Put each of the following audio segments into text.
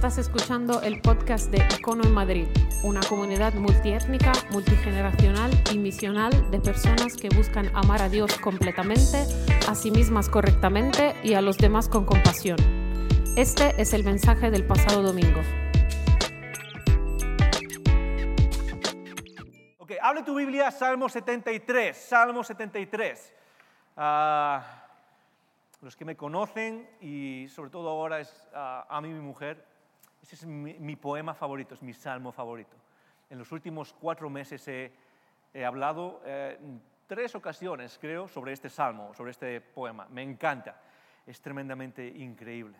Estás escuchando el podcast de Icono en Madrid, una comunidad multiétnica, multigeneracional y misional de personas que buscan amar a Dios completamente, a sí mismas correctamente y a los demás con compasión. Este es el mensaje del pasado domingo. Ok, abre tu Biblia, Salmo 73, Salmo 73. Ah, los que me conocen y sobre todo ahora es ah, a mí mi mujer, es mi, poema favorito, es mi salmo favorito. En los últimos cuatro meses he, hablado eh, tres ocasiones, creo, sobre este salmo, sobre este poema. Me encanta, es tremendamente increíble.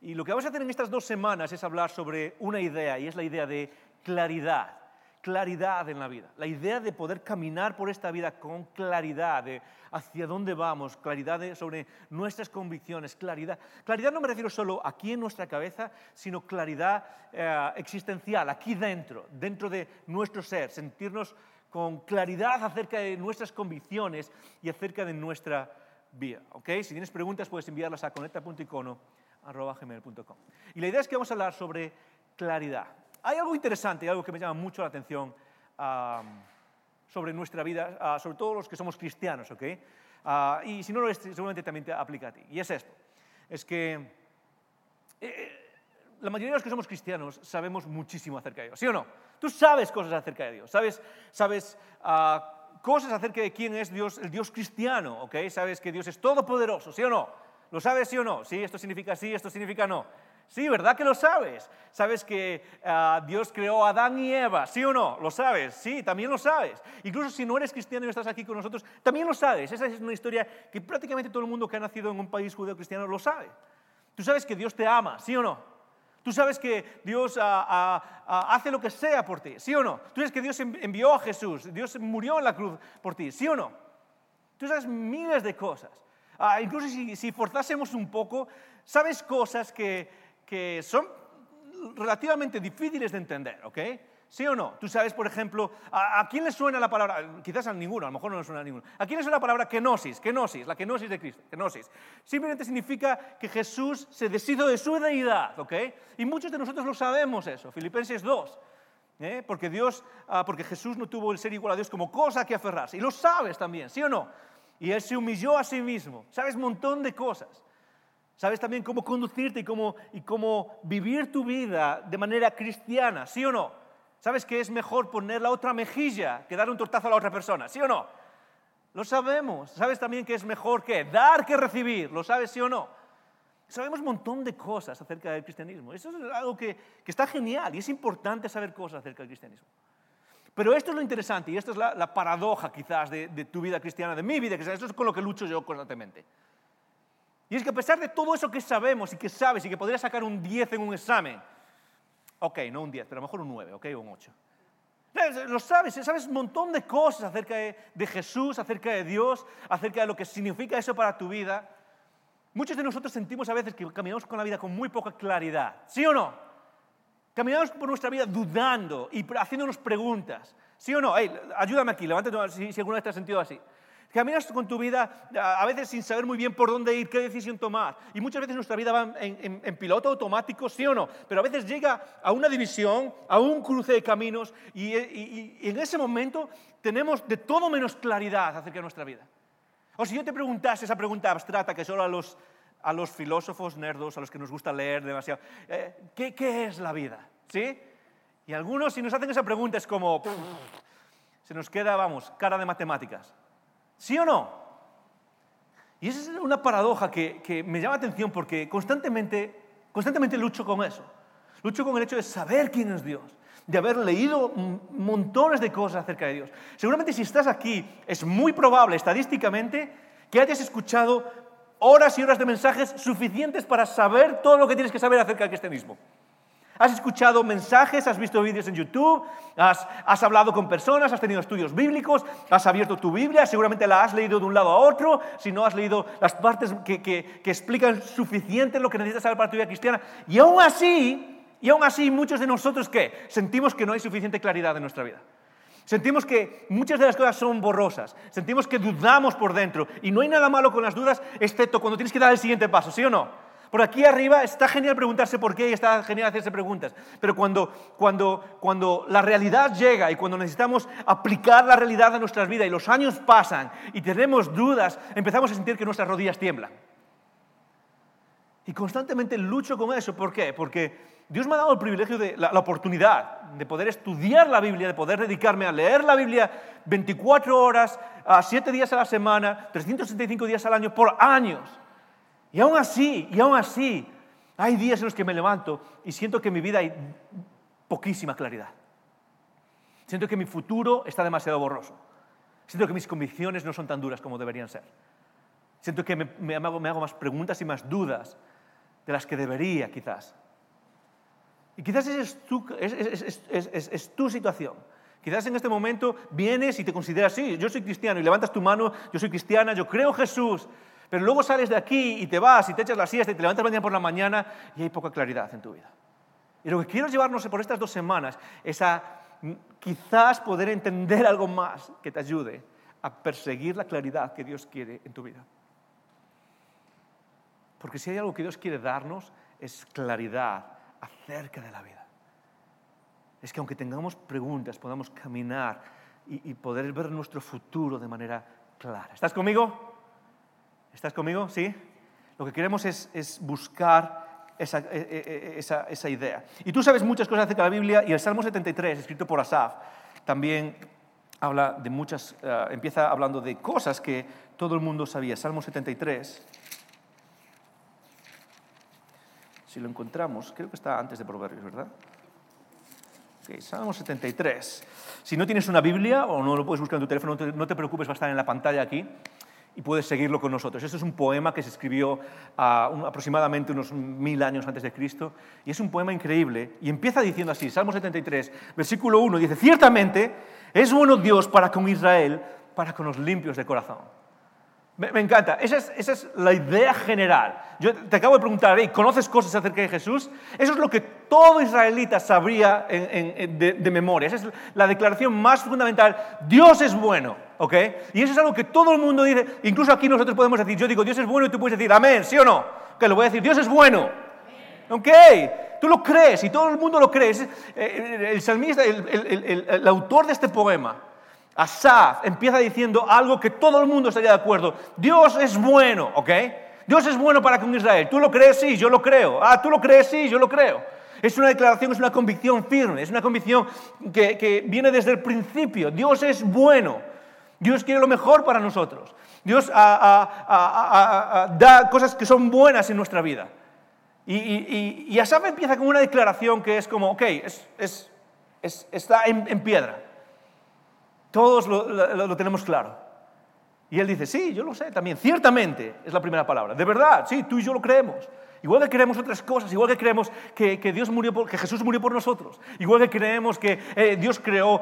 Y lo que vamos a hacer en estas dos semanas es hablar sobre una idea, y es la idea de claridad claridad en la vida, la idea de poder caminar por esta vida con claridad de hacia dónde vamos, claridad sobre nuestras convicciones, claridad. Claridad no me refiero solo aquí en nuestra cabeza, sino claridad eh, existencial, aquí dentro, dentro de nuestro ser, sentirnos con claridad acerca de nuestras convicciones y acerca de nuestra vida. ¿okay? Si tienes preguntas puedes enviarlas a conecta.icono.gmail.com. Y la idea es que vamos a hablar sobre claridad. Hay algo interesante, algo que me llama mucho la atención sobre nuestra vida, ah, sobre todo los que somos cristianos, ¿ok? Ah, y si no lo es, seguramente también te aplica a ti. Y es esto, es que eh, la mayoría de los que somos cristianos sabemos muchísimo acerca de Dios, ¿sí o no? Tú sabes cosas acerca de Dios, sabes, sabes ah, cosas acerca de quién es Dios, el Dios cristiano, ¿ok? Sabes que Dios es todopoderoso, ¿sí o no? ¿Lo sabes, sí o no? Sí, esto significa sí, esto significa no. Sí, ¿verdad que lo sabes? ¿Sabes que ah, Dios creó a Adán y Eva? ¿Sí o no? ¿Lo sabes? Sí, también lo sabes. Incluso si no eres cristiano y estás aquí con nosotros, también lo sabes. Esa es una historia que prácticamente todo el mundo que ha nacido en un país judeo-cristiano lo sabe. Tú sabes que Dios te ama, ¿sí o no? Tú sabes que Dios ah, ah, hace lo que sea por ti, ¿sí o no? Tú sabes que Dios envió a Jesús, Dios murió en la cruz por ti, ¿sí o no? Tú sabes miles de cosas. incluso si forzásemos un poco, sabes cosas que que son relativamente difíciles de entender, ¿ok? ¿Sí o no? Tú sabes, por ejemplo, ¿a, quién le suena la palabra? Quizás a ninguno, a lo mejor no le suena a ninguno. ¿A quién le suena la palabra kenosis? Kenosis, la kenosis de Cristo, kenosis. Simplemente significa que Jesús se deshizo de su deidad, ¿ok? Y muchos de nosotros lo sabemos eso, Filipenses 2. ¿eh? Porque, Dios, ah, porque Jesús no tuvo el ser igual a Dios como cosa que aferrarse. Y lo sabes también, ¿sí o no? Y Él se humilló a sí mismo. Sabes un montón de cosas. Sabes también cómo conducirte y cómo, vivir tu vida de manera cristiana, ¿sí o no? ¿Sabes que es mejor poner la otra mejilla que dar un tortazo a la otra persona, ¿sí o no? Lo sabemos. ¿Sabes también que es mejor que dar que recibir? ¿Lo sabes, sí o no? Sabemos un montón de cosas acerca del cristianismo. Eso es algo que, está genial y es importante saber cosas acerca del cristianismo. Pero esto es lo interesante y esto es la, paradoja quizás de, de, tu vida cristiana, de mi vida cristiana. Esto es con lo que lucho yo constantemente. Y es que a pesar de todo eso que sabemos y que sabes y que podrías sacar un 10 en un examen, ok, no un 10, pero a lo mejor un 9, ok, o un 8. Lo sabes, sabes un montón de cosas acerca de, Jesús, acerca de Dios, acerca de lo que significa eso para tu vida. Muchos de nosotros sentimos a veces que caminamos con la vida con muy poca claridad, ¿sí o no? Caminamos por nuestra vida dudando y haciéndonos preguntas, ¿sí o no? ayúdame aquí, levántate si, si alguna vez te has sentido así. Caminas con tu vida a veces sin saber muy bien por dónde ir, qué decisión tomar. Y muchas veces nuestra vida va en, piloto automático, sí o no. Pero a veces llega a una división, a un cruce de caminos y, en ese momento tenemos de todo menos claridad acerca de nuestra vida. O si yo te preguntase esa pregunta abstracta que solo a los, a los filósofos nerdos, a los que nos gusta leer demasiado, eh, ¿qué, ¿qué, es la vida? ¿Sí? Y algunos si nos hacen esa pregunta es como, se nos queda, vamos, cara de matemáticas. ¿Sí o no? Y esa es una paradoja que, me llama la atención porque constantemente, constantemente lucho con eso. Lucho con el hecho de saber quién es Dios, de haber leído montones de cosas acerca de Dios. Seguramente si estás aquí, es muy probable estadísticamente que hayas escuchado horas y horas de mensajes suficientes para saber todo lo que tienes que saber acerca del cristianismo. Has escuchado mensajes, has visto vídeos en YouTube, has, hablado con personas, has tenido estudios bíblicos, has abierto tu Biblia, seguramente la has leído de un lado a otro, si no has leído las partes que, explican suficiente lo que necesitas saber para tu vida cristiana. Y aún así, y aún así muchos de nosotros ¿qué? sentimos que no hay suficiente claridad en nuestra vida. Sentimos que muchas de las cosas son borrosas, sentimos que dudamos por dentro y no hay nada malo con las dudas excepto cuando tienes que dar el siguiente paso, ¿sí o no? Por aquí arriba está genial preguntarse por qué y está genial hacerse preguntas. Pero cuando, cuando, cuando la realidad llega y cuando necesitamos aplicar la realidad a nuestras vidas y los años pasan y tenemos dudas, empezamos a sentir que nuestras rodillas tiemblan. Y constantemente lucho con eso. ¿Por qué? Porque Dios me ha dado el privilegio de la, oportunidad de poder estudiar la Biblia, de poder dedicarme a leer la Biblia 24 horas, a 7 días a la semana, 365 días al año, por años. Y aún así, y aún así, hay días en los que me levanto y siento que en mi vida hay poquísima claridad. Siento que mi futuro está demasiado borroso. Siento que mis convicciones no son tan duras como deberían ser. Siento que me, hago, más preguntas y más dudas de las que debería quizás. Y quizás es tu, es, tu situación. Quizás en este momento vienes y te consideras, sí, yo soy cristiano, y levantas tu mano, yo soy cristiana, yo creo en Jesús, pero luego sales de aquí y te vas y te echas la siesta y te levantas mañana por la mañana y hay poca claridad en tu vida. Y lo que quiero llevarnos por estas dos semanas es a mm, quizás poder entender algo más que te ayude a perseguir la claridad que Dios quiere en tu vida. Porque si hay algo que Dios quiere darnos es claridad acerca de la vida. Es que aunque tengamos preguntas, podamos caminar y, poder ver nuestro futuro de manera clara. ¿Estás conmigo? ¿Estás conmigo? ¿Sí? Lo que queremos es, buscar e, e, e, esa, idea. Y tú sabes muchas cosas acerca de la Biblia y el Salmo 73, escrito por Asaf, también habla de muchas, eh, empieza hablando de cosas que todo el mundo sabía. Salmo 73. Si lo encontramos, creo que está antes de Proverbios, ¿verdad? Okay, Salmo 73. Si no tienes una Biblia o no lo puedes buscar en tu teléfono, no te, preocupes, va a estar en la pantalla aquí y puedes seguirlo con nosotros. Esto es un poema que se escribió aproximadamente unos mil años antes de Cristo y es un poema increíble y empieza diciendo así, Salmo 73, versículo 1, dice, ciertamente es bueno Dios para con Israel, para con los limpios de corazón. Me, encanta, esa es, la idea general. Yo te acabo de preguntar, ¿conoces cosas acerca de Jesús? Eso es lo que todo israelita sabría de, memoria. Esa es la declaración más fundamental. Dios es bueno, ¿ok? Y eso es algo que todo el mundo dice. Incluso aquí nosotros podemos decir, yo digo, Dios es bueno y tú puedes decir, amén, ¿sí o no? Que lo voy a decir, Dios es bueno. ¿Ok? Tú lo crees y todo el mundo lo cree. Eh, el autor de este poema, Asaf empieza diciendo algo que todo el mundo estaría de acuerdo. Dios es bueno, ¿ok? Dios es bueno para con Israel. ¿Tú lo crees? Sí, yo lo creo. Ah, ¿tú lo crees? Sí, yo lo creo. Es una declaración, es una convicción firme, es una convicción que, viene desde el principio. Dios es bueno. Dios quiere lo mejor para nosotros. Dios da cosas que son buenas en nuestra vida. Y, Asaf empieza con una declaración que es como, ok, está en piedra. Todos lo, tenemos claro. Y él dice, sí, yo lo sé también. Ciertamente es la primera palabra. De verdad, sí, tú y yo lo creemos. Igual que creemos otras cosas, igual que creemos que, Dios murió que Jesús murió por nosotros, igual que creemos que eh, Dios creó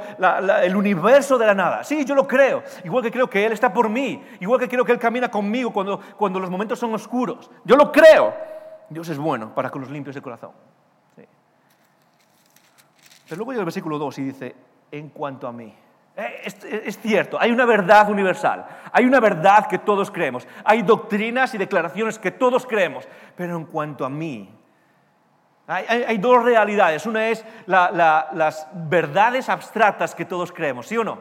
el universo de la nada. Sí, yo lo creo. Igual que creo que Él está por mí, igual que creo que Él camina conmigo cuando, cuando los momentos son oscuros. Yo lo creo. Dios es bueno para con los limpios de corazón. Pero luego llega el versículo 2 y dice, en cuanto a mí. Eh, es, cierto, hay una verdad universal, hay una verdad que todos creemos, hay doctrinas y declaraciones que todos creemos, pero en cuanto a mí, hay, dos realidades. Una es las verdades abstractas que todos creemos, ¿sí o no?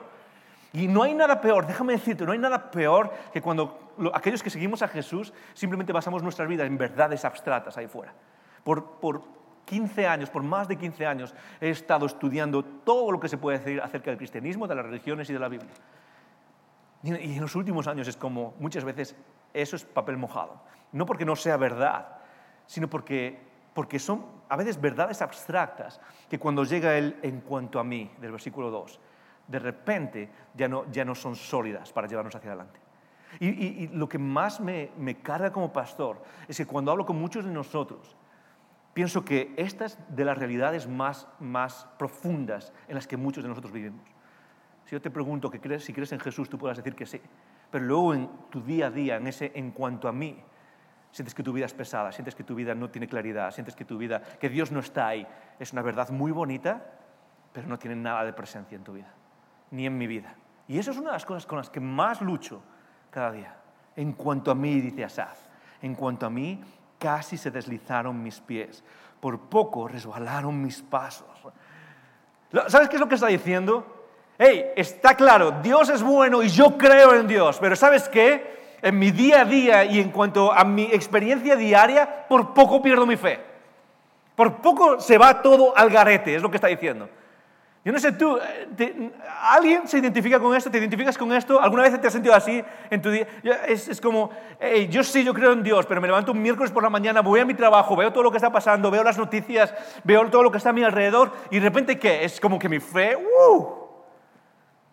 Y no hay nada peor, déjame decirte, no hay nada peor que cuando aquellos que seguimos a Jesús simplemente basamos nuestras vidas en verdades abstractas ahí fuera. Por, por 15 años, por más de 15 años, he estado estudiando todo lo que se puede decir acerca del cristianismo, de las religiones y de la Biblia. Y en los últimos años es como muchas veces eso es papel mojado. No porque no sea verdad, sino porque, porque son a veces verdades abstractas que cuando llega él en cuanto a mí, del versículo 2, de repente ya no, ya no son sólidas para llevarnos hacia adelante. Y, y lo que más me, me carga como pastor es que cuando hablo con muchos de nosotros, pienso que estas de las realidades más, más profundas en las que muchos de nosotros vivimos. Si yo te pregunto que crees, si crees en Jesús, tú puedas decir que sí. Pero luego en tu día a día, en ese en cuanto a mí, sientes que tu vida es pesada, sientes que tu vida no tiene claridad, sientes que tu vida, que Dios no está ahí. Es una verdad muy bonita, pero no tiene nada de presencia en tu vida, ni en mi vida. Y eso es una de las cosas con las que más lucho cada día. En cuanto a mí, dice Asaf, en cuanto a mí, casi se deslizaron mis pies. Por poco resbalaron mis pasos. ¿Sabes qué es lo que está diciendo? Hey, está claro, Dios es bueno y yo creo en Dios, pero ¿sabes qué? En mi día a día y en cuanto a mi experiencia diaria, por poco pierdo mi fe. Por poco se va todo al garete, es lo que está diciendo. Yo no sé, tú, eh, ¿alguien se identifica con esto? ¿Te identificas con esto? ¿Alguna vez te has sentido así en tu día? Es, es como, hey, yo sí, yo creo en Dios, pero me levanto un miércoles por la mañana, voy a mi trabajo, veo todo lo que está pasando, veo las noticias, veo todo lo que está a mi alrededor, y de repente, ¿qué? Es como que mi fe, ¡uh!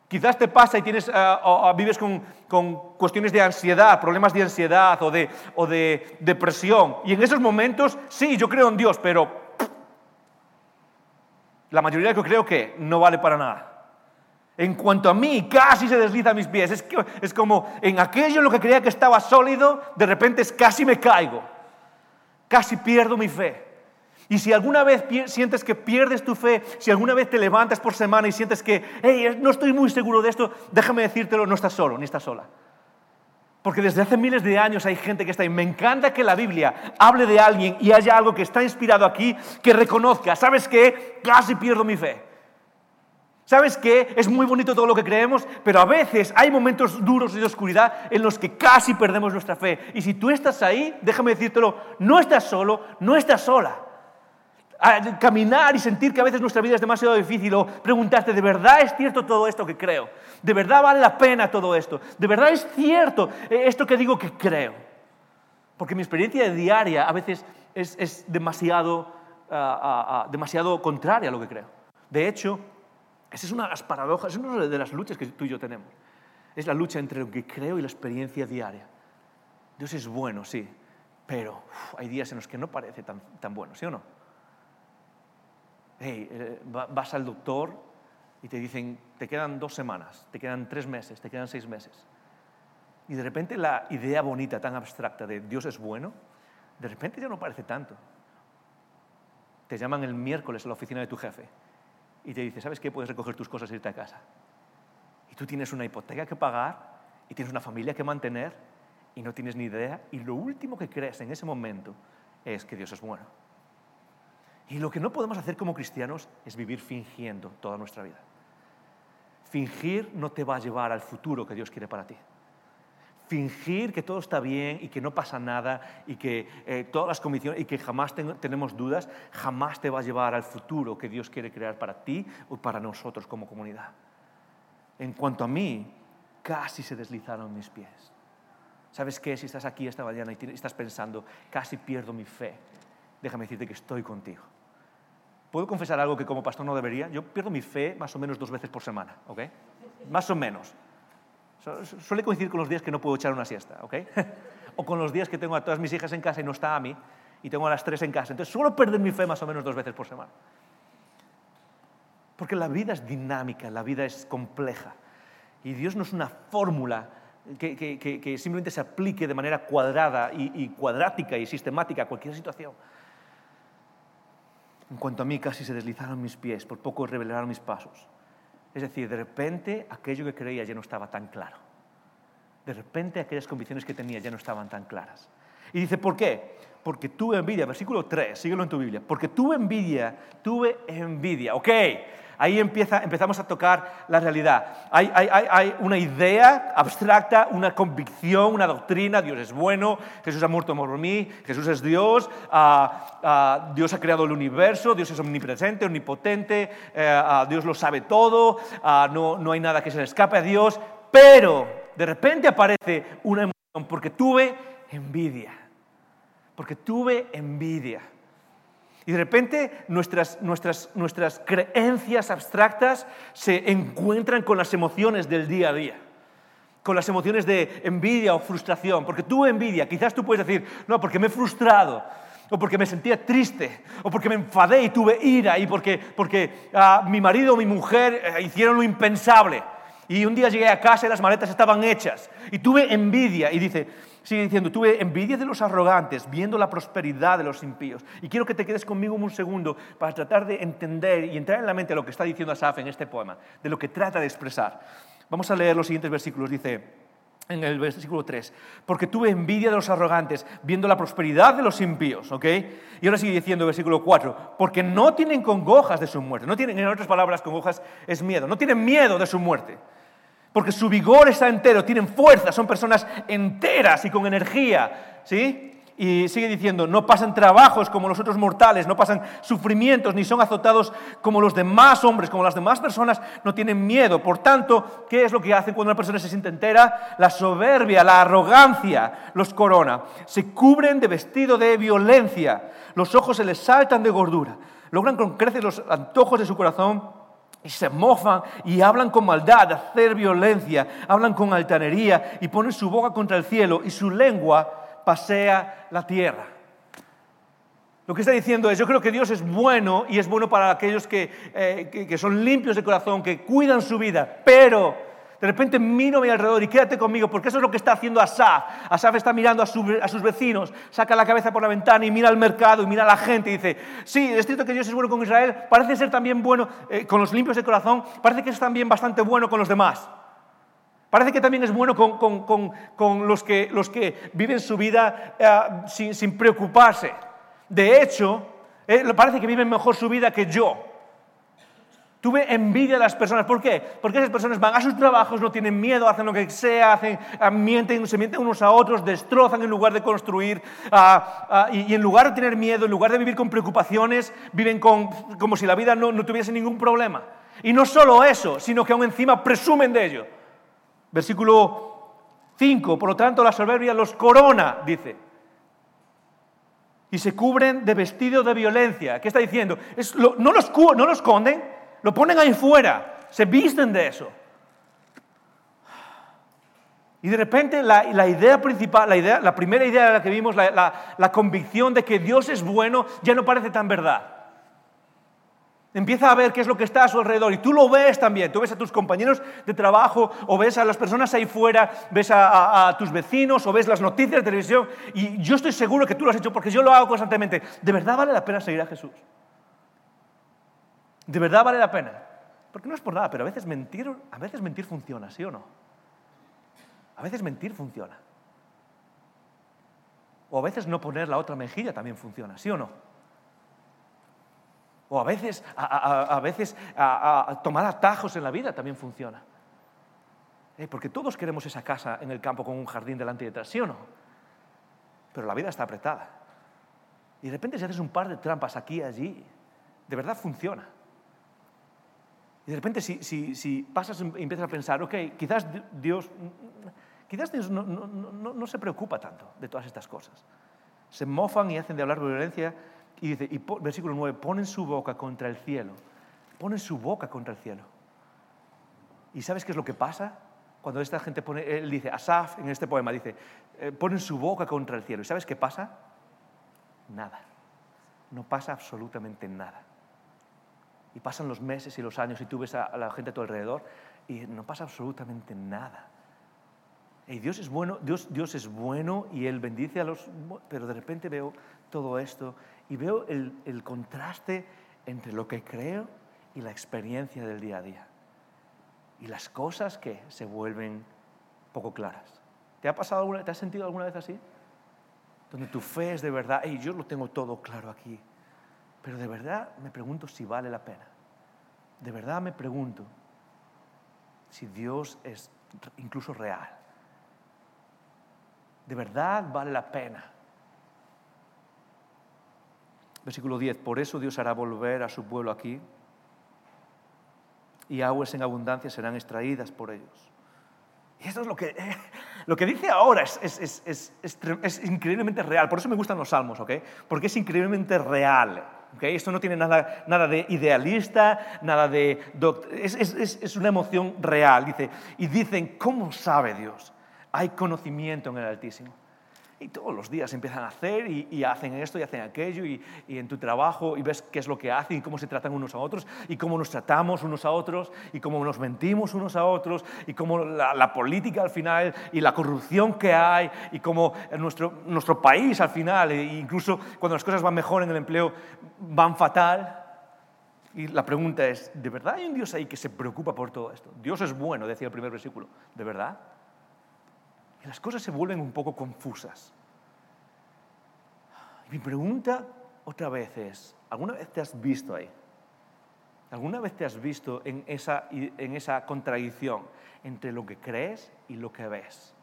Quizás te pasa y tienes, uh, vives con, con, cuestiones de ansiedad, problemas de ansiedad o de, o de depresión. Y en esos momentos, sí, yo creo en Dios, pero la mayoría que creo que no vale para nada. En cuanto a mí, casi se desliza a mis pies. Es, que, es como en aquello en lo que creía que estaba sólido, de repente es casi me caigo. Casi pierdo mi fe. Y si alguna vez sientes que pierdes tu fe, si alguna vez te levantas por semana y sientes que, hey, no estoy muy seguro de esto, déjame decírtelo, no estás solo, ni estás sola. Porque desde hace miles de años hay gente que está ahí. Me encanta que la Biblia hable de alguien y haya algo que está inspirado aquí que reconozca, ¿sabes qué? Casi pierdo mi fe. ¿Sabes qué? Es muy bonito todo lo que creemos, pero a veces hay momentos duros y de oscuridad en los que casi perdemos nuestra fe. Y si tú estás ahí, déjame decírtelo, no estás solo, no estás sola caminar y sentir que a veces nuestra vida es demasiado difícil o preguntarte, ¿de verdad es cierto todo esto que creo? ¿De verdad vale la pena todo esto? ¿De verdad es cierto eh, esto que digo que creo? Porque mi experiencia diaria a veces es, demasiado, ah, ah, ah, demasiado contraria a lo que creo. De hecho, esa es una de las paradojas, es una de las luchas que tú y yo tenemos. Es la lucha entre lo que creo y la experiencia diaria. Dios es bueno, sí, pero hay días en los que no parece tan, tan bueno, ¿sí o no? Hey, eh, vas al doctor y te dicen, te quedan dos semanas, te quedan tres meses, te quedan seis meses. Y de repente la idea bonita, tan abstracta de Dios es bueno, de repente ya no parece tanto. Te llaman el miércoles a la oficina de tu jefe y te dice, ¿sabes qué? Puedes recoger tus cosas e irte a casa. Y tú tienes una hipoteca que pagar y tienes una familia que mantener y no tienes ni idea. Y lo último que crees en ese momento es que Dios es bueno. Y lo que no podemos hacer como cristianos es vivir fingiendo toda nuestra vida. Fingir no te va a llevar al futuro que Dios quiere para ti. Fingir que todo está bien y que no pasa nada y que eh, todas las convicciones y que jamás tenemos dudas, jamás te va a llevar al futuro que Dios quiere crear para ti o para nosotros como comunidad. En cuanto a mí, casi se deslizaron mis pies. ¿Sabes qué? Si estás aquí esta mañana y estás pensando, casi pierdo mi fe, déjame decirte que estoy contigo ¿Puedo confesar algo que como pastor no debería? Yo pierdo mi fe más o menos dos veces por semana, ¿ok? Más o menos. Suele coincidir con los días que no puedo echar una siesta, ¿ok? o con los días que tengo a todas mis hijas en casa y no está a mí, y tengo a las tres en casa. Entonces suelo perder mi fe más o menos dos veces por semana. Porque la vida es dinámica, la vida es compleja. Y Dios no es una fórmula que, simplemente se aplique de manera cuadrada y cuadrática y sistemática a cualquier situación. En cuanto a mí, casi se deslizaron mis pies, por poco revelaron mis pasos. Es decir, de repente aquello que creía ya no estaba tan claro. De repente aquellas convicciones que tenía ya no estaban tan claras. Y dice, ¿por qué? Porque tuve envidia, versículo 3, síguelo en tu Biblia. Porque tuve envidia, tuve envidia. Ok, ahí empieza, empezamos a tocar la realidad. Hay, una idea abstracta, una convicción, una doctrina, Dios es bueno, Jesús ha muerto por mí, Jesús es Dios, ah, ah, Dios ha creado el universo, Dios es omnipresente, omnipotente, eh, ah, Dios lo sabe todo, no, no hay nada que se le escape a Dios, pero de repente aparece una emoción porque tuve envidia, porque tuve envidia. Y de repente nuestras, nuestras, nuestras creencias abstractas se encuentran con las emociones del día a día. Con las emociones de envidia o frustración, porque tuve envidia, quizás tú puedes decir, no, porque me he frustrado, o porque me sentía triste, o porque me enfadé y tuve ira, y porque, porque ah, mi marido o mi mujer eh, hicieron lo impensable. Y un día llegué a casa y las maletas estaban hechas, y tuve envidia, y dice, Sigue diciendo, tuve envidia de los arrogantes, viendo la prosperidad de los impíos. Y quiero que te quedes conmigo un segundo para tratar de entender y entrar en la mente lo que está diciendo Asaf en este poema, de lo que trata de expresar. Vamos a leer los siguientes versículos. Dice, en el versículo 3, porque tuve envidia de los arrogantes, viendo la prosperidad de los impíos, ¿ok? Y ahora sigue diciendo el versículo 4, porque no tienen congojas de su muerte, no tienen, en otras palabras, congojas es miedo, no tienen miedo de su muerte, porque su vigor está entero, tienen fuerza, son personas enteras y con energía, ¿sí? Y sigue diciendo, no pasan trabajos como los otros mortales, no pasan sufrimientos, ni son azotados como los demás hombres, como las demás personas, no tienen miedo. Por tanto, ¿qué es lo que hacen cuando una persona se siente entera? La soberbia, la arrogancia los corona. Se cubren de vestido de violencia, los ojos se les saltan de gordura, logran con creces los antojos de su corazón y se mofan y hablan con maldad, hacer violencia, hablan con altanería y ponen su boca contra el cielo y su lengua pasea la tierra. Lo que está diciendo es, yo creo que Dios es bueno y es bueno para aquellos eh, que, que, son limpios de corazón, que cuidan su vida, pero de repente miro a mi alrededor y quédate conmigo, porque eso es lo que está haciendo Asaf. Asaf está mirando a, sus vecinos, saca la cabeza por la ventana y mira al mercado y mira a la gente y dice, sí, es cierto que Dios es bueno con Israel, parece ser también bueno eh, con los limpios de corazón, parece que es también bastante bueno con los demás. Parece que también es bueno con, los, que, los, que, viven su vida eh, sin, preocuparse. De hecho, eh, parece que viven mejor su vida que yo. Tuve envidia de las personas. ¿Por qué? Porque esas personas van a sus trabajos, no tienen miedo, hacen lo que sea, hacen, ah, mienten, se mienten unos a otros, destrozan en lugar de construir. Ah, ah, y, en lugar de tener miedo, en lugar de vivir con preocupaciones, viven como si la vida no, no tuviese ningún problema. Y no solo eso, sino que aún encima presumen de ello. Versículo 5, por lo tanto la soberbia los corona, dice. Y se cubren de vestido de violencia. ¿Qué está diciendo? no, los, no los esconden, lo ponen ahí fuera, se visten de eso. Y de repente la, idea principal, la, idea, la primera idea de la que vimos, la convicción de que Dios es bueno, ya no parece tan verdad. Empieza a ver qué es lo que está a su alrededor y tú lo ves también. Tú ves a tus compañeros de trabajo o ves a las personas ahí fuera, ves a, tus vecinos o ves las noticias de televisión y yo estoy seguro que tú lo has hecho porque yo lo hago constantemente. ¿De verdad vale la pena seguir a Jesús? ¿De verdad vale la pena? Porque no es por nada, pero a veces mentir, a veces mentir funciona, ¿sí o no? A veces mentir funciona. O a veces no poner la otra mejilla también funciona, ¿sí o no? O a veces, a, veces tomar atajos en la vida también funciona. Eh, porque todos queremos esa casa en el campo con un jardín delante y detrás, ¿sí o no? Pero la vida está apretada. Y de repente si haces un par de trampas aquí y allí, de verdad funciona. Y de repente si, si, si pasas y empiezas a pensar, ok, quizás Dios, quizás Dios no, no, no, no se preocupa tanto de todas estas cosas. Se mofan y hacen de hablar violencia y dice, y versículo 9, ponen su boca contra el cielo. Ponen su boca contra el cielo. ¿Y sabes qué es lo que pasa? Cuando esta gente pone, él dice, Asaf en este poema dice, eh, ponen su boca contra el cielo. ¿Y sabes qué pasa? Nada. No pasa absolutamente nada. Y pasan los meses y los años y tú ves a, la gente a tu alrededor y no pasa absolutamente nada. Y Dios es bueno, Dios, Dios es bueno y Él bendice a los... Pero de repente veo todo esto y veo el, contraste entre lo que creo y la experiencia del día a día. Y las cosas que se vuelven poco claras. ¿Te ha pasado te has sentido alguna vez así? Donde tu fe es de verdad, y yo lo tengo todo claro aquí, pero de verdad me pregunto si vale la pena. De verdad me pregunto si Dios es incluso real. De verdad vale la pena Versículo 10, por eso Dios hará volver a su pueblo aquí y aguas en abundancia serán extraídas por ellos. Y eso es lo que, lo que dice ahora, es, es, es, es, increíblemente real. Por eso me gustan los salmos, ¿ok? Porque es increíblemente real. ¿Okay? Esto no tiene nada, nada de idealista, nada de... Es, una emoción real. Dice, y dicen, ¿cómo sabe Dios? Hay conocimiento en el Altísimo. Y todos los días empiezan a hacer y, hacen esto y hacen aquello y, en tu trabajo y ves qué es lo que hacen y cómo se tratan unos a otros y cómo nos tratamos unos a otros y cómo nos mentimos unos a otros y cómo la, política al final y la corrupción que hay y cómo nuestro, nuestro país al final, e incluso cuando las cosas van mejor en el empleo, van fatal. Y la pregunta es, ¿de verdad hay un Dios ahí que se preocupa por todo esto? Dios es bueno, decía el primer versículo. ¿De verdad? Y las cosas se vuelven un poco confusas. Mi pregunta otra vez es, ¿alguna vez te has visto ahí? ¿Alguna vez te has visto en esa, contradicción entre lo que crees y lo que ves?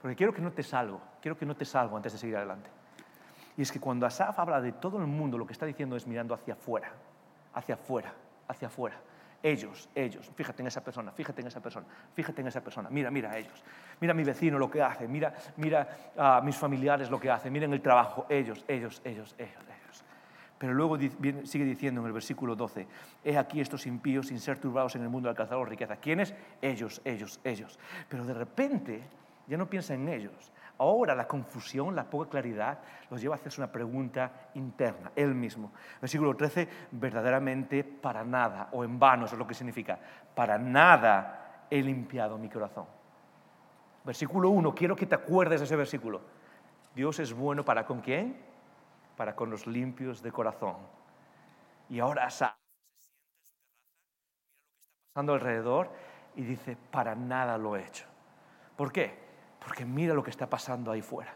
Porque quiero que no te salgo, quiero que no te salgo antes de seguir adelante. Y es que cuando Asaf habla de todo el mundo, lo que está diciendo es mirando hacia afuera, hacia afuera, hacia afuera. Ellos, ellos, fíjate en esa persona, fíjate en esa persona, fíjate en esa persona, mira, mira a ellos, mira a mi vecino lo que hace, mira, mira a mis familiares lo que hacen, miren el trabajo, ellos, ellos, ellos, ellos, ellos. Pero luego sigue diciendo en el versículo 12, he aquí estos impíos sin ser turbados en el mundo alcanzados riqueza. ¿Quiénes? Ellos, ellos, ellos. Pero de repente ya no piensa en ellos, Ahora la confusión, la poca claridad, los lleva a hacerse una pregunta interna, él mismo. Versículo 13, verdaderamente para nada, o en vano, eso es lo que significa, para nada he limpiado mi corazón. Versículo 1, quiero que te acuerdes de ese versículo. Dios es bueno para con quién? Para con los limpios de corazón. Y ahora Asa pasando alrededor y dice, para nada lo he hecho. ¿Por qué? Porque mira lo que está pasando ahí fuera.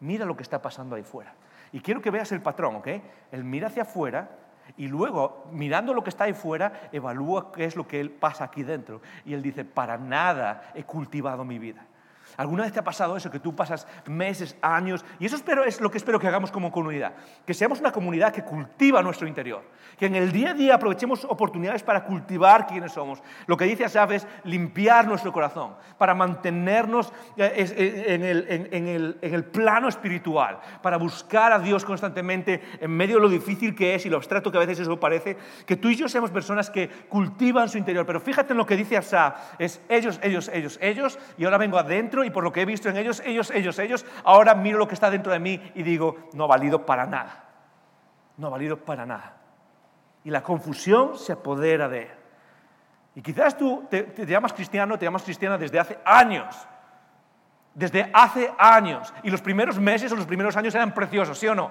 Mira lo que está pasando ahí fuera. Y quiero que veas el patrón, ¿ok? Él mira hacia afuera y luego, mirando lo que está ahí fuera, evalúa qué es lo que él pasa aquí dentro. Y él dice, para nada he cultivado mi vida. ¿Alguna vez te ha pasado eso, que tú pasas meses, años? Y eso espero, es lo que espero que hagamos como comunidad. Que seamos una comunidad que cultiva nuestro interior. Que en el día a día aprovechemos oportunidades para cultivar quiénes somos. Lo que dice Asaf es limpiar nuestro corazón, para mantenernos eh, eh, en el, en, el, en el plano espiritual, para buscar a Dios constantemente en medio de lo difícil que es y lo abstracto que a veces eso parece. Que tú y yo seamos personas que cultivan su interior. Pero fíjate en lo que dice Asaf. Es ellos, ellos, ellos, ellos. Y ahora vengo adentro y por lo que he visto en ellos, ellos, ellos, ellos, ahora miro lo que está dentro de mí y digo, no ha valido para nada. No ha valido para nada. Y la confusión se apodera de él. Y quizás tú te, llamas cristiano, te llamas cristiana desde hace años. Desde hace años. Y los primeros meses o los primeros años eran preciosos, ¿sí o no?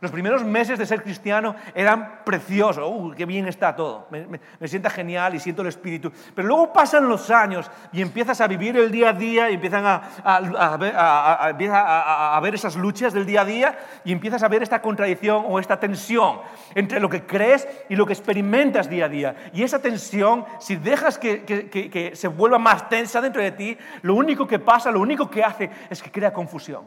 Los primeros meses de ser cristiano eran preciosos. ¡Uh, qué bien está todo! Me, sienta genial y siento el espíritu. Pero luego pasan los años y empiezas a vivir el día a día y empiezan a, ver esas luchas del día a día y empiezas a ver esta contradicción o esta tensión entre lo que crees y lo que experimentas día a día. Y esa tensión, si dejas que se vuelva más tensa dentro de ti, lo único que pasa, lo único que hace es que crea confusión.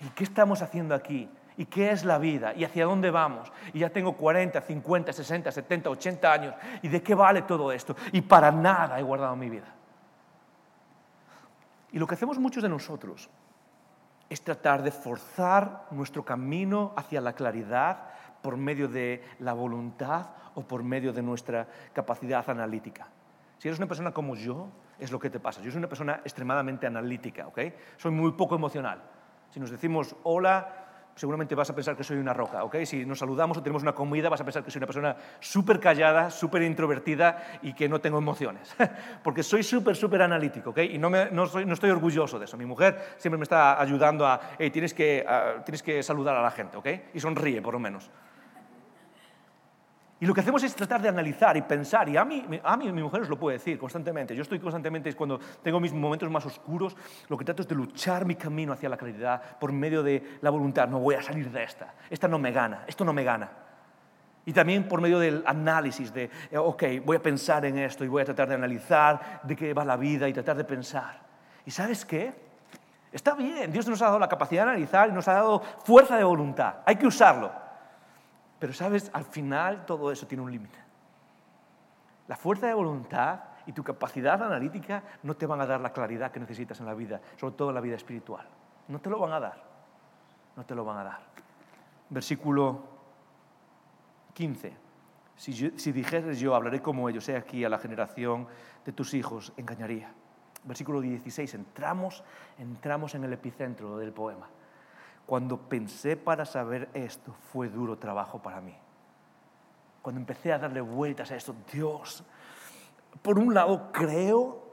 ¿Y qué estamos haciendo aquí? ¿Y qué es la vida? ¿Y hacia dónde vamos? Y ya tengo 40, 50, 60, 70, 80 años. ¿Y de qué vale todo esto? Y para nada he guardado mi vida. Y lo que hacemos muchos de nosotros es tratar de forzar nuestro camino hacia la claridad por medio de la voluntad o por medio de nuestra capacidad analítica. Si eres una persona como yo, es lo que te pasa. Yo soy una persona extremadamente analítica, ¿ok? Soy muy poco emocional. Si nos decimos hola, seguramente vas a pensar que soy una roca, ¿ok? Si nos saludamos o tenemos una comida, vas a pensar que soy una persona súper callada, súper introvertida y que no tengo emociones. Porque soy súper, súper analítico, ¿ok? Y no, me, no, soy, no, estoy orgulloso de eso. Mi mujer siempre me está ayudando a, hey, tienes que, tienes que saludar a la gente, ¿ok? Y sonríe, por lo menos. Y lo que hacemos es tratar de analizar y pensar, y a mí, a mí mi mujer os lo puede decir constantemente, yo estoy constantemente, cuando tengo mis momentos más oscuros, lo que trato es de luchar mi camino hacia la claridad por medio de la voluntad, no voy a salir de esta, esta no me gana, esto no me gana. Y también por medio del análisis de, eh, ok, voy a pensar en esto y voy a tratar de analizar de qué va la vida y tratar de pensar. ¿Y sabes qué? Está bien, Dios nos ha dado la capacidad de analizar y nos ha dado fuerza de voluntad, hay que usarlo. Pero sabes, al final todo eso tiene un límite. La fuerza de voluntad y tu capacidad analítica no te van a dar la claridad que necesitas en la vida, sobre todo en la vida espiritual. No te lo van a dar. No te lo van a dar. Versículo 15. Si, dijeres yo, hablaré como ellos, he aquí a la generación de tus hijos, engañaría. Versículo 16. Entramos, entramos en el epicentro del poema. Cuando pensé para saber esto, fue duro trabajo para mí. Cuando empecé a darle vueltas a esto, Dios, por un lado creo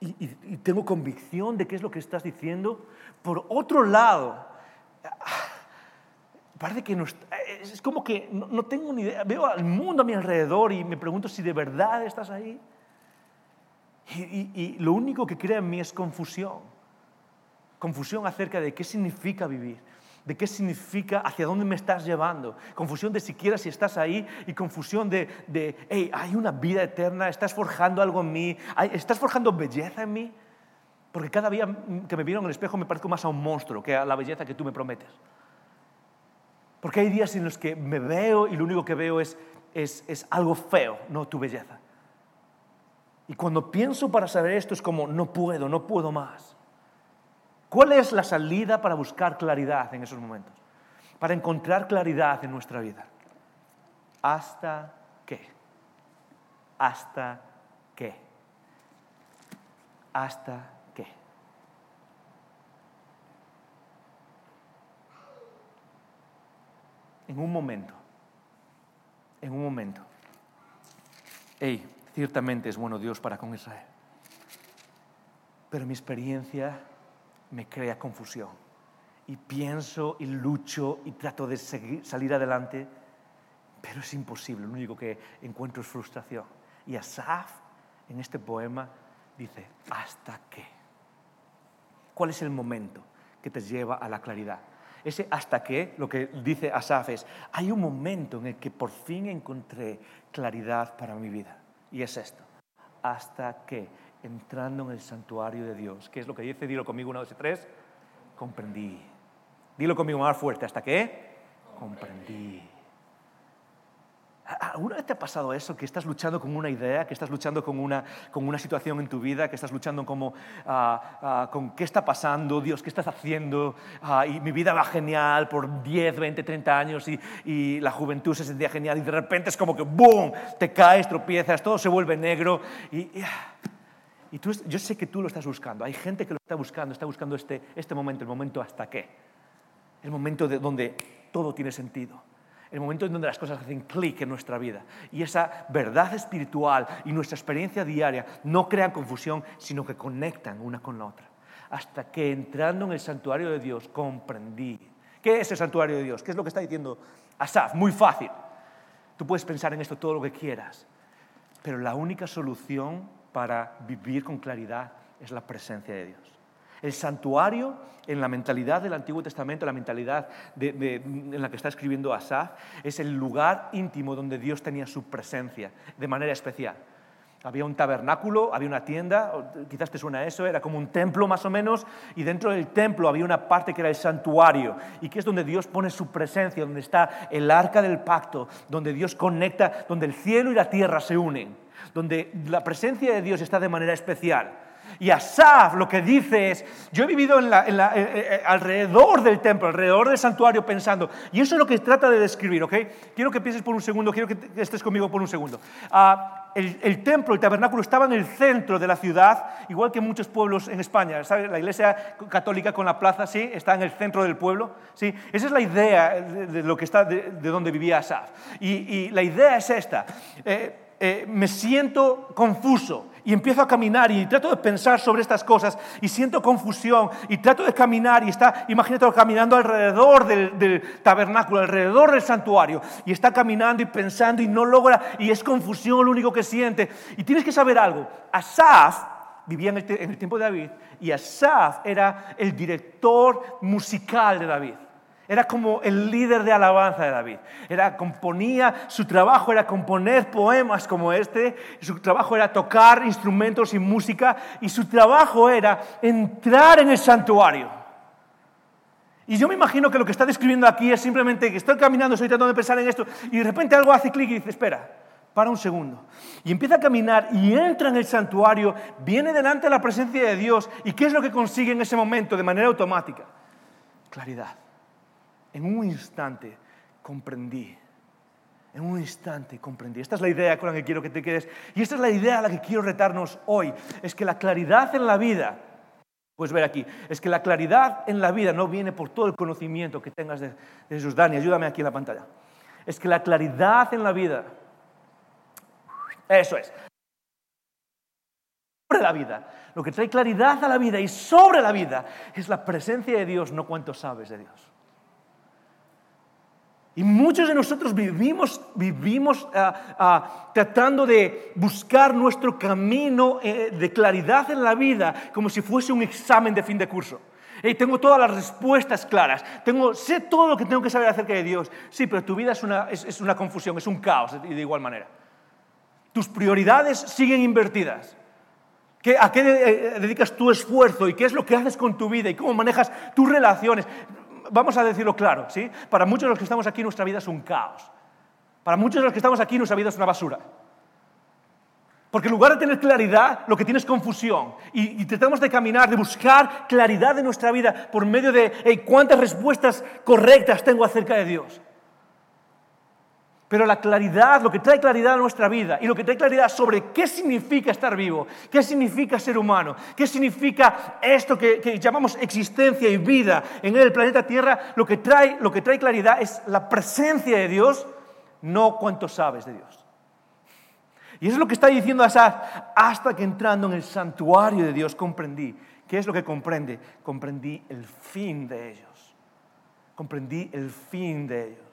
y, tengo convicción de qué es lo que estás diciendo. Por otro lado, parece que es como que no, tengo ni idea. Veo al mundo a mi alrededor y me pregunto si de verdad estás ahí. Y, y lo único que crea en mí es confusión. Confusión acerca de qué significa vivir, de qué significa, hacia dónde me estás llevando. Confusión de siquiera si estás ahí y confusión de, hey, hay una vida eterna, estás forjando algo en mí, estás forjando belleza en mí. Porque cada día que me vieron en el espejo me parezco más a un monstruo que a la belleza que tú me prometes. Porque hay días en los que me veo y lo único que veo es, es, es algo feo, no tu belleza. Y cuando pienso para saber esto es como, no puedo, no puedo más. ¿Cuál es la salida para buscar claridad en esos momentos? Para encontrar claridad en nuestra vida. ¿Hasta qué? ¿Hasta qué? ¿Hasta qué? En un momento, en un momento. Hey, ciertamente es bueno Dios para con Israel. Pero mi experiencia me crea confusión. Y pienso y lucho y trato de salir adelante, pero es imposible. Lo único que encuentro es frustración. Y Asaf, en este poema, dice, ¿hasta qué? ¿Cuál es el momento que te lleva a la claridad? Ese hasta qué, lo que dice Asaf es, hay un momento en el que por fin encontré claridad para mi vida. Y es esto, hasta que entrando en el santuario de Dios. ¿Qué es lo que dice? Dilo conmigo, una, dos y tres. Comprendí. Dilo conmigo más fuerte. ¿Hasta qué? Comprendí. ¿Alguna vez te ha pasado eso? Que estás luchando con una idea, que estás luchando con una, con una situación en tu vida, que estás luchando como, ah, ah, con qué está pasando, Dios, qué estás haciendo, ah, y mi vida va genial por 10, 20, 30 años y, la juventud se sentía genial y de repente es como que ¡boom! Te caes, tropiezas, todo se vuelve negro y y tú, yo sé que tú lo estás buscando. Hay gente que lo está buscando, está buscando este, este momento, el momento hasta qué. El momento de donde todo tiene sentido. El momento en donde las cosas hacen clic en nuestra vida. Y esa verdad espiritual y nuestra experiencia diaria no crean confusión, sino que conectan una con la otra. Hasta que entrando en el santuario de Dios comprendí. ¿Qué es el santuario de Dios? ¿Qué es lo que está diciendo Asaf? Muy fácil. Tú puedes pensar en esto todo lo que quieras. Pero la única solución para vivir con claridad es la presencia de Dios. El santuario, en la mentalidad del Antiguo Testamento, la mentalidad en la que está escribiendo Asaf, es el lugar íntimo donde Dios tenía su presencia de manera especial. Había un tabernáculo, había una tienda, quizás te suena eso, era como un templo más o menos, y dentro del templo había una parte que era el santuario, y que es donde Dios pone su presencia, donde está el arca del pacto, donde Dios conecta, donde el cielo y la tierra se unen donde la presencia de Dios está de manera especial. Y Asaf lo que dice es, yo he vivido eh, eh, eh, alrededor del templo, alrededor del santuario pensando, y eso es lo que trata de describir, ¿ok? Quiero que pienses por un segundo, quiero que estés conmigo por un segundo. Ah, el, templo, el tabernáculo estaba en el centro de la ciudad, igual que muchos pueblos en España. La iglesia católica con la plaza, sí, está en el centro del pueblo. ¿sí? Esa es la idea de, lo que está, de, donde vivía Asaf. Y, la idea es esta. Eh, me siento confuso y empiezo a caminar y trato de pensar sobre estas cosas y siento confusión y trato de caminar y está, imagínate caminando alrededor del, tabernáculo, alrededor del santuario y está caminando y pensando y no logra y es confusión lo único que siente. Y tienes que saber algo, Asaf vivía en el, en el tiempo de David y Asaf era el director musical de David. Era como el líder de alabanza de David. Era componía, su trabajo era componer poemas como este, su trabajo era tocar instrumentos y música y su trabajo era entrar en el santuario. Y yo me imagino que lo que está describiendo aquí es simplemente que estoy caminando, estoy tratando de pensar en esto y de repente algo hace clic y dice, espera, para un segundo. Y empieza a caminar y entra en el santuario, viene delante de la presencia de Dios y ¿qué es lo que consigue en ese momento de manera automática? Claridad. En un instante comprendí. En un instante comprendí. Esta es la idea con la que quiero que te quedes. Y esta es la idea a la que quiero retarnos hoy. Es que la claridad en la vida, puedes ver aquí, es que la claridad en la vida no viene por todo el conocimiento que tengas de, Jesús. Dani, ayúdame aquí en la pantalla. Es que la claridad en la vida, eso es, sobre la vida. Lo que trae claridad a la vida y sobre la vida es la presencia de Dios, no cuánto sabes de Dios. Y muchos de nosotros vivimos, vivimos ah, ah, tratando de buscar nuestro camino eh, de claridad en la vida como si fuese un examen de fin de curso. Hey, tengo todas las respuestas claras. Tengo, sé todo lo que tengo que saber acerca de Dios. Sí, pero tu vida es una, es, una confusión, es un caos de, igual manera. Tus prioridades siguen invertidas. ¿A qué eh, dedicas tu esfuerzo y qué es lo que haces con tu vida y cómo manejas tus relaciones? Vamos a decirlo claro, ¿sí? Para muchos de los que estamos aquí nuestra vida es un caos. Para muchos de los que estamos aquí nuestra vida es una basura. Porque en lugar de tener claridad, lo que tienes es confusión. Y, tratamos de caminar, de buscar claridad de nuestra vida por medio de cuántas respuestas correctas tengo acerca de Dios. Pero la claridad, lo que trae claridad a nuestra vida y lo que trae claridad sobre qué significa estar vivo, qué significa ser humano, qué significa esto que, llamamos existencia y vida en el planeta Tierra, lo que, trae, lo que trae claridad es la presencia de Dios, no cuánto sabes de Dios. Y eso es lo que está diciendo Asaf, hasta que entrando en el santuario de Dios comprendí. ¿Qué es lo que comprende? Comprendí el fin de ellos. Comprendí el fin de ellos.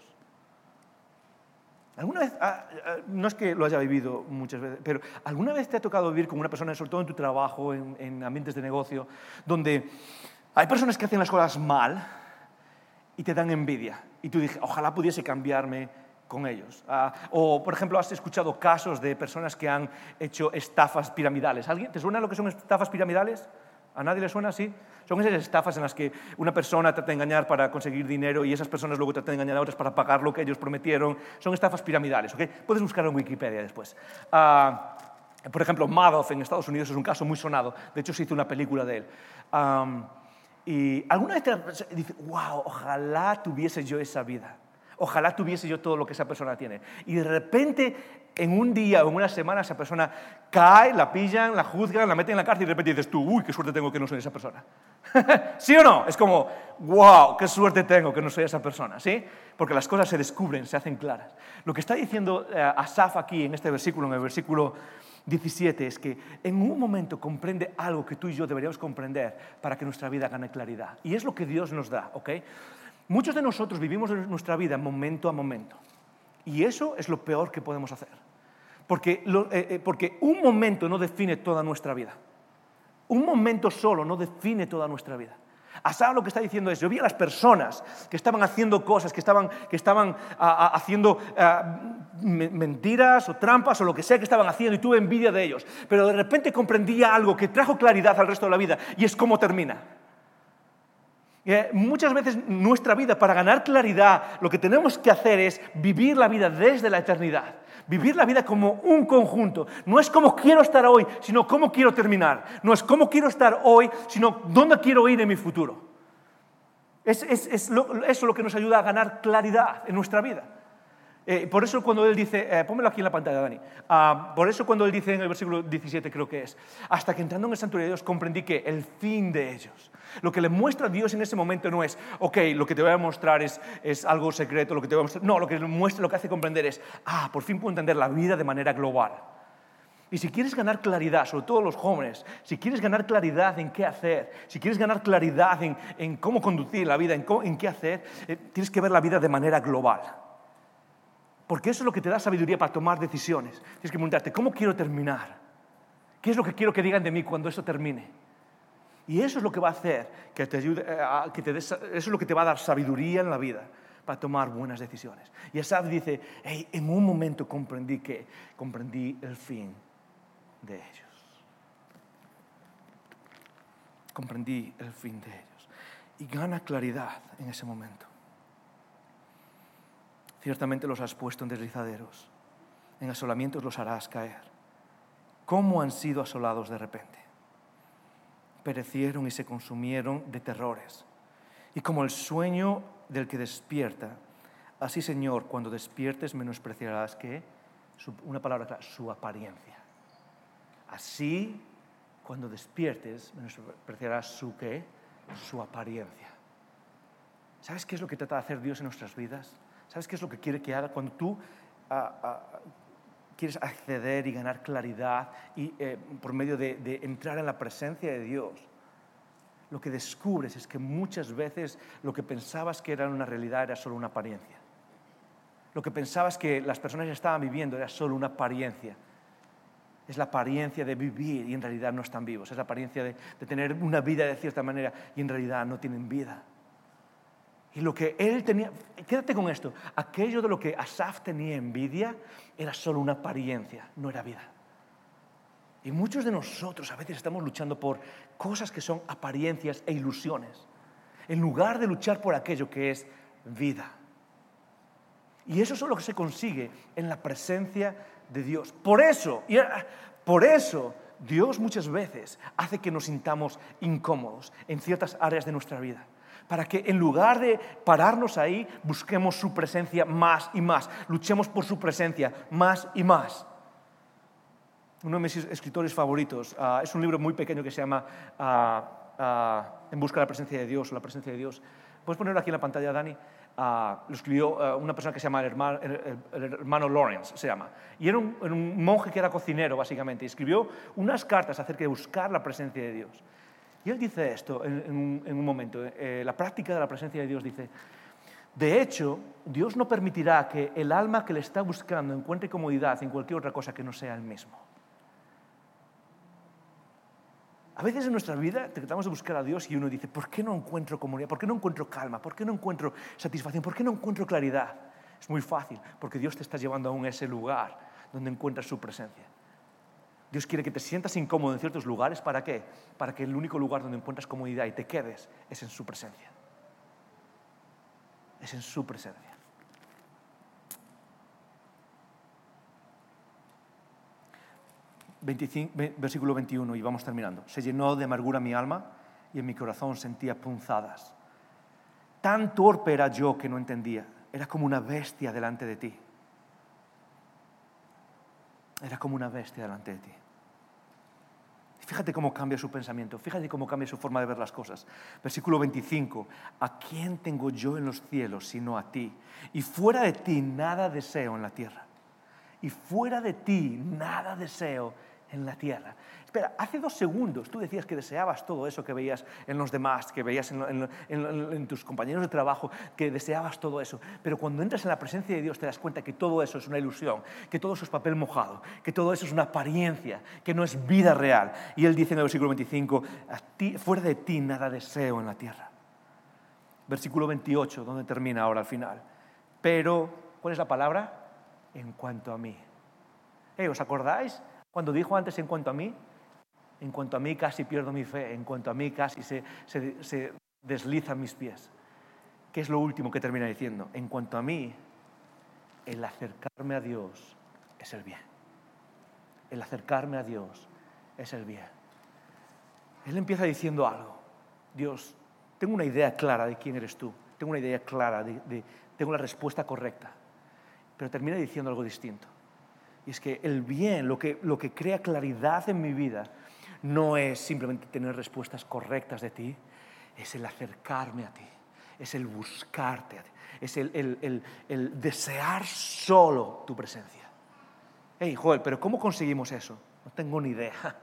¿Alguna vez, ah, ah, no es que lo haya vivido muchas veces, pero ¿alguna vez te ha tocado vivir con una persona, sobre todo en tu trabajo, en, ambientes de negocio, donde hay personas que hacen las cosas mal y te dan envidia? Y tú dices, ojalá pudiese cambiarme con ellos. Ah, o, por ejemplo, has escuchado casos de personas que han hecho estafas piramidales. ¿Alguien, ¿Te suena lo que son estafas piramidales? ¿A nadie le suena así? Son esas estafas en las que una persona trata de engañar para conseguir dinero y esas personas luego tratan de engañar a otras para pagar lo que ellos prometieron. Son estafas piramidales, ¿ok? Puedes buscarlo en Wikipedia después. Ah, por ejemplo, Madoff en Estados Unidos es un caso muy sonado. De hecho, se hizo una película de él. y alguna vez te dice, wow, ojalá tuviese yo esa vida. Ojalá tuviese yo todo lo que esa persona tiene. Y de repente, en un día o en una semana, esa persona cae, la pillan, la juzgan, la meten en la cárcel y de repente dices tú, uy, qué suerte tengo que no soy esa persona. ¿Sí o no? Es como, wow, qué suerte tengo que no soy esa persona, ¿sí? Porque las cosas se descubren, se hacen claras. Lo que está diciendo eh, Asaf aquí en este versículo, en el versículo 17, es que en un momento comprende algo que tú y yo deberíamos comprender para que nuestra vida gane claridad. Y es lo que Dios nos da, ¿ok? Muchos de nosotros vivimos nuestra vida momento a momento. Y eso es lo peor que podemos hacer. Porque, eh, eh, porque un momento no define toda nuestra vida. Un momento solo no define toda nuestra vida. Asaf lo que está diciendo es, yo vi a las personas que estaban haciendo cosas, que estaban, que estaban haciendo mentiras o trampas o lo que sea que estaban haciendo y tuve envidia de ellos. Pero de repente comprendía algo que trajo claridad al resto de la vida y es cómo termina. Eh, muchas veces nuestra vida, para ganar claridad, lo que tenemos que hacer es vivir la vida desde la eternidad. Vivir la vida como un conjunto. No es como quiero estar hoy, sino cómo quiero terminar. No es cómo quiero estar hoy, sino dónde quiero ir en mi futuro. Es, eso es lo que nos ayuda a ganar claridad en nuestra vida. Eh, por eso cuando él dice, eh, pónmelo aquí en la pantalla, Dani, ah, por eso cuando él dice en el versículo 17 creo que es, hasta que entrando en el santuario de Dios comprendí que el fin de ellos, lo que le muestra Dios en ese momento no es, ok, lo que te voy a mostrar es, es algo secreto, lo que te voy a mostrar, no, lo que le muestra, lo que hace comprender es, ah, por fin puedo entender la vida de manera global. Y si quieres ganar claridad, sobre todo los jóvenes, si quieres ganar claridad en qué hacer, si quieres ganar claridad en, en cómo conducir la vida, en, en qué hacer, eh, tienes que ver la vida de manera global. Porque eso es lo que te da sabiduría para tomar decisiones. Tienes que preguntarte, ¿cómo quiero terminar? ¿Qué es lo que quiero que digan de mí cuando eso termine? Y eso es lo que va a hacer que te ayude, eh, que te eso es lo que te va a dar sabiduría en la vida para tomar buenas decisiones. Y Asaf dice, hey, en un momento comprendí que comprendí el fin de ellos. Comprendí el fin de ellos. Y gana claridad en ese momento. Ciertamente los has puesto en deslizaderos, en asolamientos los harás caer. ¿Cómo han sido asolados de repente? Perecieron y se consumieron de terrores. Y como el sueño del que despierta, así Señor, cuando despiertes menospreciarás que, una palabra su apariencia. Así, cuando despiertes, menospreciarás su qué, su apariencia. ¿Sabes qué es lo que trata de hacer Dios en nuestras vidas? ¿Sabes qué es lo que quiere que haga? Cuando tú ah, ah, quieres acceder y ganar claridad y, eh, por medio de, entrar en la presencia de Dios, lo que descubres es que muchas veces lo que pensabas que era una realidad era solo una apariencia. Lo que pensabas que las personas estaban viviendo era solo una apariencia. Es la apariencia de vivir y en realidad no están vivos. Es la apariencia de, de tener una vida de cierta manera y en realidad no tienen vida. Y lo que él tenía, quédate con esto, aquello de lo que Asaf tenía envidia era solo una apariencia, no era vida. Y muchos de nosotros a veces estamos luchando por cosas que son apariencias e ilusiones, en lugar de luchar por aquello que es vida. Y eso es lo que se consigue en la presencia de Dios. Por eso, y por eso Dios muchas veces hace que nos sintamos incómodos en ciertas áreas de nuestra vida para que en lugar de pararnos ahí, busquemos su presencia más y más, luchemos por su presencia más y más. Uno de mis escritores favoritos ah, es un libro muy pequeño que se llama ah, ah, En busca de la presencia de Dios o la presencia de Dios. ¿Puedes ponerlo aquí en la pantalla, Dani? lo escribió una persona que se llama el hermano, Lawrence, se llama. Y era un, un, monje que era cocinero, básicamente, y escribió unas cartas acerca de buscar la presencia de Dios. Y él dice esto en, un, momento, eh, la práctica de la presencia de Dios dice, de hecho, Dios no permitirá que el alma que le está buscando encuentre comodidad en cualquier otra cosa que no sea el mismo. A veces en nuestra vida tratamos de buscar a Dios y uno dice, ¿por qué no encuentro comunidad? ¿Por qué no encuentro calma? ¿Por qué no encuentro satisfacción? ¿Por qué no encuentro claridad? Es muy fácil, porque Dios te está llevando a ese lugar donde encuentras su presencia. Dios quiere que te sientas incómodo en ciertos lugares. ¿Para qué? Para que el único lugar donde encuentras comodidad y te quedes es en su presencia. Es en su presencia. versículo 21 y vamos terminando. Se llenó de amargura mi alma y en mi corazón sentía punzadas. Tan torpe era yo que no entendía. Era como una bestia delante de ti. Era como una bestia delante de ti. Fíjate cómo cambia su pensamiento, fíjate cómo cambia su forma de ver las cosas. Versículo 25, ¿a quién tengo yo en los cielos sino a ti? Y fuera de ti nada deseo en la tierra. Y fuera de ti nada deseo en la tierra. Espera, hace dos segundos tú decías que deseabas todo eso que veías en los demás, que veías en, tus compañeros de trabajo, que deseabas todo eso. Pero cuando entras en la presencia de Dios te das cuenta que todo eso es una ilusión, que todo eso es papel mojado, que todo eso es una apariencia, que no es vida real. Y él dice en el versículo 25, fuera de ti nada deseo en la tierra. Versículo 28, donde termina ahora al final. Pero, ¿cuál es la palabra? En cuanto a mí. ¿Os acordáis? Cuando dijo antes en cuanto a mí, en cuanto a mí casi pierdo mi fe, en cuanto a mí casi se, se deslizan mis pies. ¿Qué es lo último que termina diciendo? En cuanto a mí, el acercarme a Dios es el bien. El acercarme a Dios es el bien. Él empieza diciendo algo. Dios, tengo una idea clara de quién eres tú. Tengo una idea clara, de, tengo la respuesta correcta. Pero termina diciendo algo distinto. Y es que el bien, lo que, lo que crea claridad en mi vida, no es simplemente tener respuestas correctas de ti, es el acercarme a ti, es el buscarte, es el, el, desear solo tu presencia. Hey, Joel, pero ¿cómo conseguimos eso? No tengo ni idea.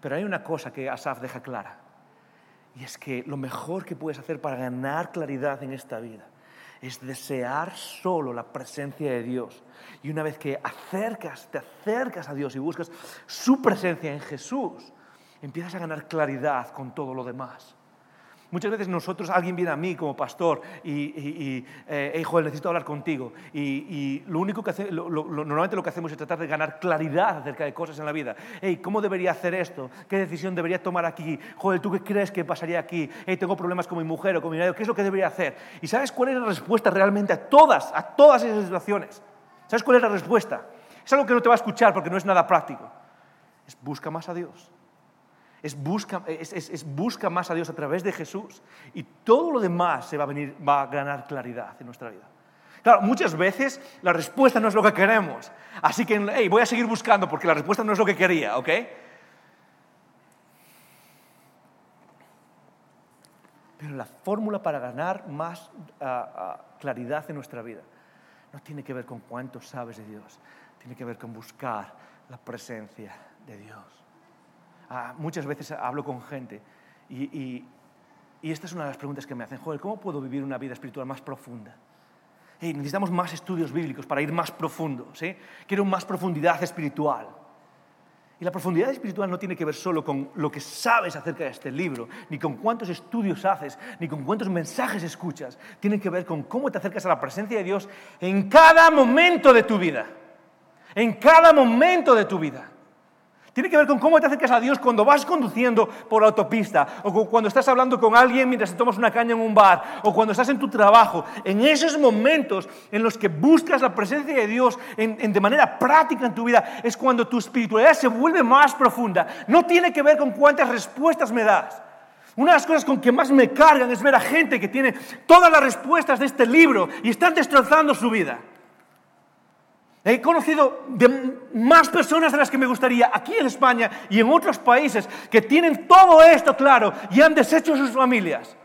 Pero hay una cosa que Asaf deja clara, y es que lo mejor que puedes hacer para ganar claridad en esta vida es desear solo la presencia de Dios. Y una vez que acercas, te acercas a Dios y buscas su presencia en Jesús, empiezas a ganar claridad con todo lo demás. Muchas veces nosotros, alguien viene a mí como pastor y, y, eh, Joel, necesito hablar contigo. Y, lo único que hace, normalmente lo que hacemos es tratar de ganar claridad acerca de cosas en la vida. Hey, ¿cómo debería hacer esto? ¿Qué decisión debería tomar aquí? Joel, ¿tú qué crees que pasaría aquí? Hey, tengo problemas con mi mujer o con mi marido. ¿Qué es lo que debería hacer? ¿Y sabes cuál es la respuesta realmente a todas, a todas esas situaciones? ¿Sabes cuál es la respuesta? Es algo que no te va a escuchar porque no es nada práctico. Es busca más a Dios. Es busca, es, busca más a Dios a través de Jesús y todo lo demás se va a, venir, va a ganar claridad en nuestra vida. Claro, muchas veces la respuesta no es lo que queremos. Así que hey, voy a seguir buscando porque la respuesta no es lo que quería, ¿ok? Pero la fórmula para ganar más ah, ah, claridad en nuestra vida no tiene que ver con cuánto sabes de Dios, tiene que ver con buscar la presencia de Dios. Muchas veces hablo con gente y, esta es una de las preguntas que me hacen, Joder, ¿cómo puedo vivir una vida espiritual más profunda? necesitamos más estudios bíblicos para ir más profundo. Quiero más profundidad espiritual. Y la profundidad espiritual no tiene que ver solo con lo que sabes acerca de este libro, ni con cuántos estudios haces, ni con cuántos mensajes escuchas. Tiene que ver con cómo te acercas a la presencia de Dios en cada momento de tu vida. En cada momento de tu vida. Tiene que ver con cómo te acercas a Dios cuando vas conduciendo por la autopista, o cuando estás hablando con alguien mientras te tomas una caña en un bar, o cuando estás en tu trabajo. En esos momentos en los que buscas la presencia de Dios de manera práctica en tu vida, es cuando tu espiritualidad se vuelve más profunda. No tiene que ver con cuántas respuestas me das. Una de las cosas con que más me cargan es ver a gente que tiene todas las respuestas de este libro y están destrozando su vida. He conocido más personas de las que me gustaría aquí en España y en otros países que tienen todo esto claro y han deshecho sus familias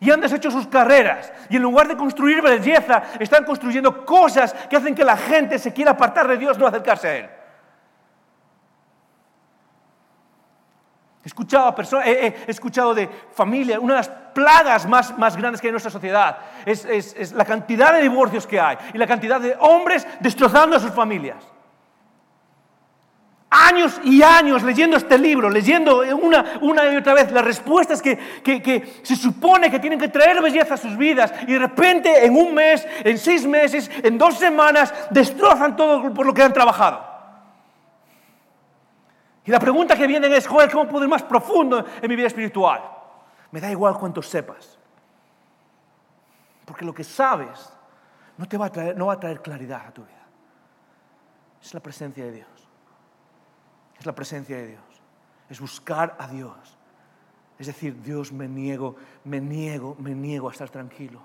y han deshecho sus carreras y en lugar de construir belleza están construyendo cosas que hacen que la gente se quiera apartar de Dios, no acercarse a Él. He escuchado, he, escuchado de familias, una de las plagas más, más grandes que hay en nuestra sociedad es, es, la cantidad de divorcios que hay y la cantidad de hombres destrozando a sus familias. Años y años leyendo este libro, leyendo una, una y otra vez las respuestas que, que, que se supone que tienen que traer belleza a sus vidas y de repente en un mes, en seis meses, en dos semanas, destrozan todo por lo que han trabajado. Y la pregunta que viene es, joder, ¿cómo puedo ir más profundo en mi vida espiritual? Me da igual cuánto sepas. Porque lo que sabes no, te va a traer, no va a traer claridad a tu vida. Es la presencia de Dios. Es la presencia de Dios. Es buscar a Dios. Es decir, Dios me niego, me niego, me niego a estar tranquilo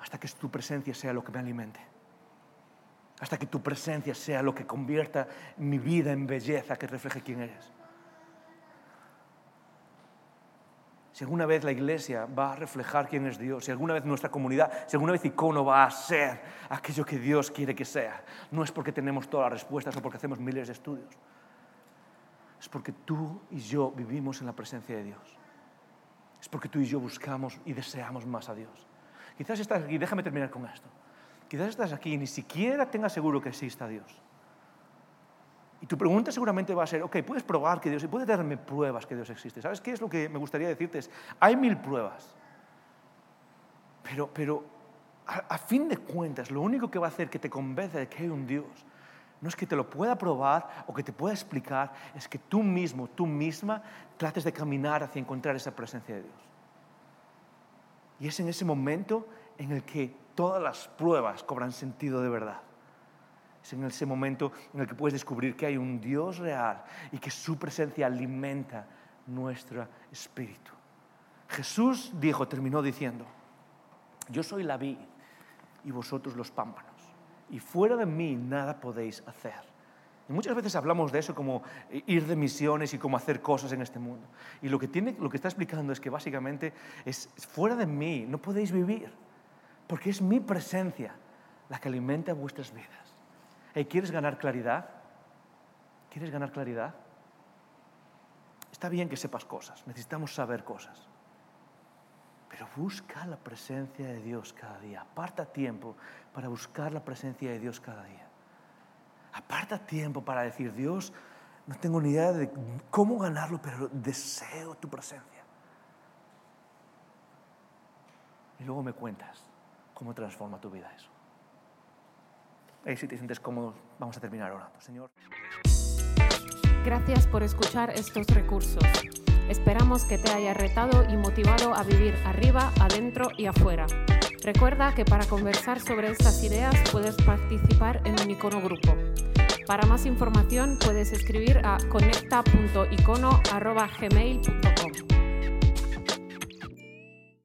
hasta que tu presencia sea lo que me alimente hasta que tu presencia sea lo que convierta mi vida en belleza que refleje quién eres. Si alguna vez la iglesia va a reflejar quién es Dios, si alguna vez nuestra comunidad, si alguna vez Icono va a ser aquello que Dios quiere que sea, no es porque tenemos todas las respuestas o porque hacemos miles de estudios. Es porque tú y yo vivimos en la presencia de Dios. Es porque tú y yo buscamos y deseamos más a Dios. Quizás estás aquí, déjame terminar con esto. Quizás estás aquí y ni siquiera tengas seguro que exista Dios. Y tu pregunta seguramente va a ser, ok, puedes probar que Dios, y puedes darme pruebas que Dios existe. ¿Sabes qué es lo que me gustaría decirte? Es, hay mil pruebas. Pero, pero a, a, fin de cuentas, lo único que va a hacer que te convenza de que hay un Dios, no es que te lo pueda probar o que te pueda explicar, es que tú mismo, tú misma, trates de caminar hacia encontrar esa presencia de Dios. Y es en ese momento en el que todas las pruebas cobran sentido de verdad. Es en ese momento en el que puedes descubrir que hay un Dios real y que su presencia alimenta nuestro espíritu. Jesús dijo, terminó diciendo, yo soy la vid y vosotros los pámpanos, y fuera de mí nada podéis hacer. Y muchas veces hablamos de eso como ir de misiones y como hacer cosas en este mundo. Y lo que, tiene, lo que está explicando es que básicamente es fuera de mí no podéis vivir. Porque es mi presencia la que alimenta vuestras vidas. ¿Quieres ganar claridad? ¿Quieres ganar claridad? Está bien que sepas cosas, necesitamos saber cosas. Pero busca la presencia de Dios cada día. Aparta tiempo para buscar la presencia de Dios cada día. Aparta tiempo para decir, Dios, no tengo ni idea de cómo ganarlo, pero deseo tu presencia. Y luego me cuentas ¿Cómo transforma tu vida eso? Y si te sientes cómodo, vamos a terminar orando. Señor. Gracias por escuchar estos recursos. Esperamos que te haya retado y motivado a vivir arriba, adentro y afuera. Recuerda que para conversar sobre estas ideas puedes participar en un icono grupo. Para más información puedes escribir a conecta.icono.gmail.com.